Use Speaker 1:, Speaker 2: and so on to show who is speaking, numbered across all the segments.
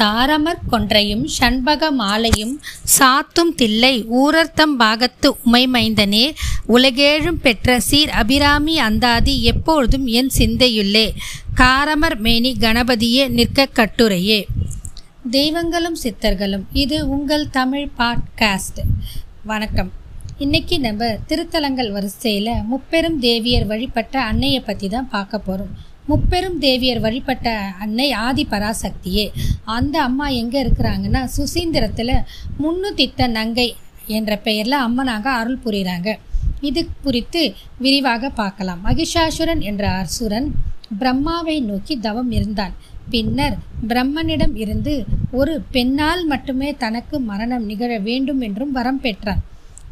Speaker 1: தாரமர் கொன்றையும் சண்பக மாலையும் சாத்தும் தில்லை ஊரர்த்தம் பாகத்து உமைமைந்தனே உலகேழும் பெற்ற சீர் அபிராமி அந்தாதி எப்பொழுதும் என் சிந்தையுள்ளே. காரமர் மேனி கணபதியே நிற்க கட்டுரையே. தெய்வங்களும் சித்தர்களும் இது உங்கள் தமிழ் பாட்காஸ்ட். வணக்கம். இன்னைக்கு நம்ம திருத்தலங்கள் வரிசையில் முப்பெரும் தேவியர் வழிபட்ட அன்னையை பற்றி தான் பார்க்க போகிறோம் முப்பெரும் தேவியர் வழிபட்ட அன்னை ஆதி பராசக்தியே அந்த அம்மா எங்கே இருக்கிறாங்கன்னா சுசீந்திரத்தில் முன்னுத்தித்த நங்கை என்ற பெயரில் அம்மனாக அருள் புரிகிறாங்க இது குறித்து விரிவாக பார்க்கலாம். மகிஷாசுரன் என்ற அசுரன் பிரம்மாவை நோக்கி தவம் இருந்தான். பின்னர் பிரம்மனிடம் இருந்து ஒரு பெண்ணால் மட்டுமே தனக்கு மரணம் நிகழ வேண்டும் என்றும் வரம் பெற்றான்.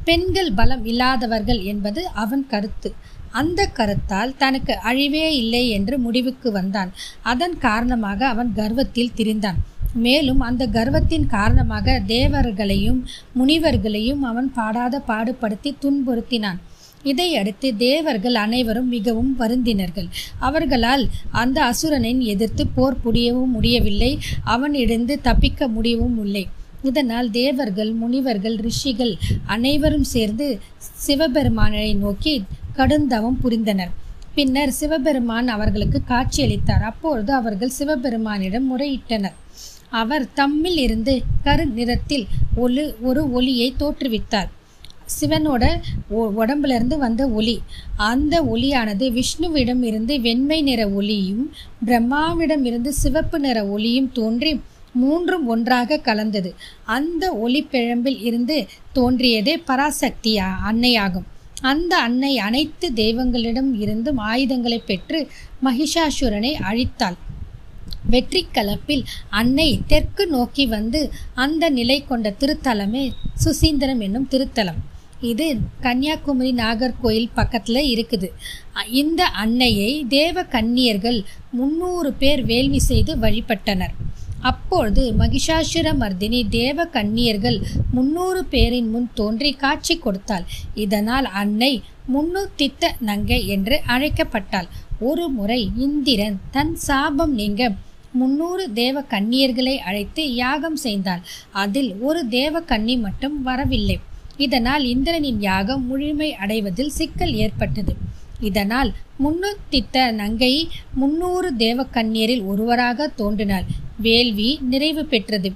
Speaker 1: பெண்கள் பலம் இல்லாதவர்கள் என்பது அவன் கருத்து. அந்த கருத்தால் தனக்கு அழிவே இல்லை என்று முடிவுக்கு வந்தான். அதன் காரணமாக அவன் கர்வத்தில் திரிந்தான். மேலும் அந்த கர்வத்தின் காரணமாக தேவர்களையும் முனிவர்களையும் அவன் பாடாத பாடுபடுத்தி துன்புறுத்தினான். இதையடுத்து தேவர்கள் அனைவரும் மிகவும் வருந்தினர்கள். அவர்களால் அந்த அசுரனை எதிர்த்து போர் புரியவும் முடியவில்லை அவனிடந்து தப்பிக்க முடியவும் இல்லை. இதனால் தேவர்கள் முனிவர்கள் ரிஷிகள் அனைவரும் சேர்ந்து சிவபெருமானை நோக்கி கடுந்தவம் புரிந்தனர். பின்னர் சிவபெருமான் அவர்களுக்கு காட்சியளித்தார். அப்பொழுது அவர்கள் சிவபெருமானிடம் முறையிட்டனர். அவர் தம்மில் இருந்து கரு நிறத்தில் ஒளி ஒரு ஒளியை தோற்றுவித்தார். சிவனோட உடம்புலேருந்து வந்த ஒளி அந்த ஒளியானது விஷ்ணுவிடம் இருந்து வெண்மை நிற ஒளியும் பிரம்மாவிடம் இருந்து சிவப்பு நிற ஒளியும் தோன்றி மூன்றும் ஒன்றாக கலந்தது. அந்த ஒளிப்பிழம்பில் இருந்து தோன்றியதே பராசக்தி அன்னையாகும். அந்த அன்னை அனைத்து தெய்வங்களிடம் இருந்தும் ஆயுதங்களை பெற்று மகிஷாசுரனை அழித்தாள். வெற்றி கலப்பில் அன்னை தெற்கு நோக்கி வந்து அந்த நிலை கொண்ட திருத்தலமே சுசீந்திரம் என்னும் திருத்தலம். இது கன்னியாகுமரி நாகர்கோயில் பக்கத்தில் இருக்குது. இந்த அன்னையை தேவ கன்னியர்கள் முன்னூறு பேர் வேள்வி செய்து வழிபட்டனர். அப்பொழுது மகிஷாசுர மர்தினி தேவ கன்னியர்கள் முன்னூறு பேரின் முன் தோன்றி காட்சி கொடுத்தாள். இதனால் அன்னை முன்னூத்தித்த நங்கை என்று அழைக்கப்பட்டாள். ஒரு முறை இந்திரன் தன் சாபம் நீங்க முன்னூறு தேவ கன்னியர்களை அழைத்து யாகம் செய்தாள். அதில் ஒரு தேவ கன்னி மட்டும் வரவில்லை. இதனால் இந்திரனின் யாகம் முழுமை அடைவதில் சிக்கல் ஏற்பட்டது. இதனால் முன்னுத்தித்த நங்கை முன்னூறு தேவக்கண்ணீரில் ஒருவராக தோன்றினாள். வேள்வி நிறைவு பெற்றது.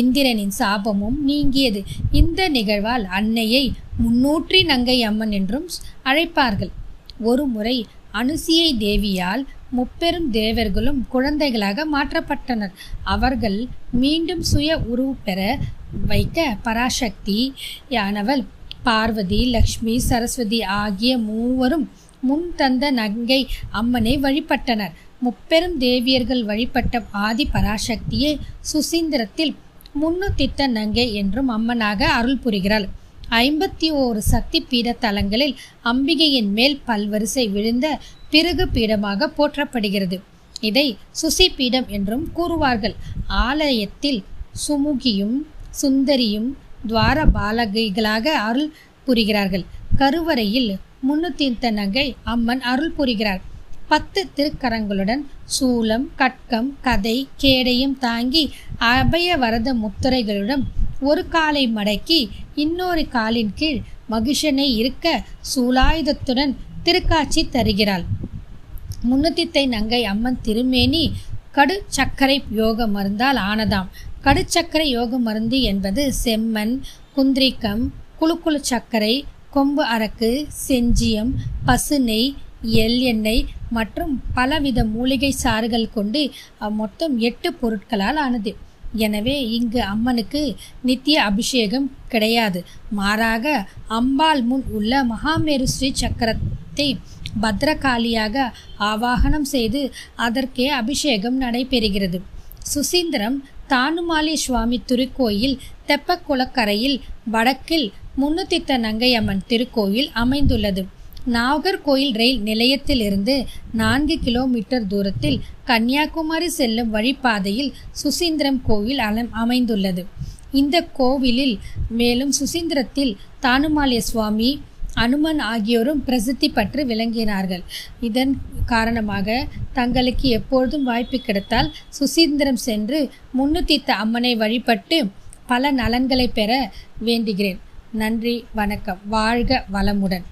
Speaker 1: இந்திரனின் சாபமும் நீங்கியது. இந்த நிகழ்வால் அன்னையை முன்னூற்றி நங்கை அம்மன் என்றும் அழைப்பார்கள். ஒரு முறை அனுசியை தேவியால் முப்பெரும் தேவர்களும் குழந்தைகளாக மாற்றப்பட்டனர். அவர்கள் மீண்டும் சுய உருவு பெற வைக்க பராசக்தி யானவள் பார்வதி லக்ஷ்மி சரஸ்வதி ஆகிய மூவரும் முன் தந்த நங்கை அம்மனை வழிபட்டனர். முப்பெரும் தேவியர்கள் வழிபட்ட ஆதி பராசக்தியே சுசீந்திரத்தில் முன்னுத்தித்த நங்கை என்றும் அம்மனாக அருள் புரிகிறாள். ஐம்பத்தி ஓரு சக்தி பீட தலங்களில் அம்பிகையின் மேல் பல்வரிசை விழுந்த பிறகு பீடமாக போற்றப்படுகிறது. இதை சுசி பீடம் என்றும் கூறுவார்கள். ஆலயத்தில் சுமுகியும் சுந்தரியும் துவார பாலகைகளாக அருள் புரிகிறார்கள். கருவறையில் முன்னுத்தித்த நங்கை அம்மன் அருள் புரிகிறார். பத்து திருக்கரங்களுடன் சூலம் கட்கம் கதை கேடையும் தாங்கி அபய வரத முத்திரைகளுடன் ஒரு காலை மடக்கி இன்னொரு காலின் கீழ் மகிஷனை இருக்க சூலாயுதத்துடன் திருக்காட்சி தருகிறாள். முன்னுத்தித்தை நங்கை அம்மன் திருமேனி கடு சர்க்கரை யோக மருந்தால் ஆனதாம். கடுச்சக்கரை யோக மருந்து என்பது செம்மண் குந்திரிக்கம் குழுக்குழு சர்க்கரை கொம்பு அரக்கு செஞ்சியம் பசு நெய் எள் எண்ணெய் மற்றும் பலவித மூலிகை சாறுகள் கொண்டு மொத்தம் எட்டு பொருட்களால் ஆனது. எனவே இங்கு அம்மனுக்கு நித்திய அபிஷேகம் கிடையாது. மாறாக அம்பாள் முன் உள்ள மகாமேரு ஸ்ரீ சக்கரத்தை பத்ரகாளியாக ஆவாகனம் செய்து அதற்கே அபிஷேகம் நடைபெறுகிறது. சுசீந்திரம் தானுமாலி சுவாமி திருக்கோயில் தெப்பக்குளக்கரையில் வடக்கில் முன்னுத்தித்த நங்கையம்மன் திருக்கோயில் அமைந்துள்ளது. நாகர்கோயில் ரயில் நிலையத்திலிருந்து நான்கு கிலோமீட்டர் தூரத்தில் கன்னியாகுமரி செல்லும் வழிப்பாதையில் சுசீந்திரம் கோவில் அமைந்துள்ளது. இந்த கோவிலில் மேலும் சுசீந்திரத்தில் தானுமாலிய சுவாமி அனுமன் ஆகியோரும் பிரசித்தி பற்றி விளங்கினார்கள். இதன் காரணமாக தங்களுக்கு எப்பொழுதும் வாய்ப்பு கிடைத்தால் சுசீந்திரம் சென்று முன்னுத்தித்த அம்மனை வழிபட்டு பல நலன்களை பெற வேண்டுகிறேன். நன்றி வணக்கம். வாழ்க வளமுடன்.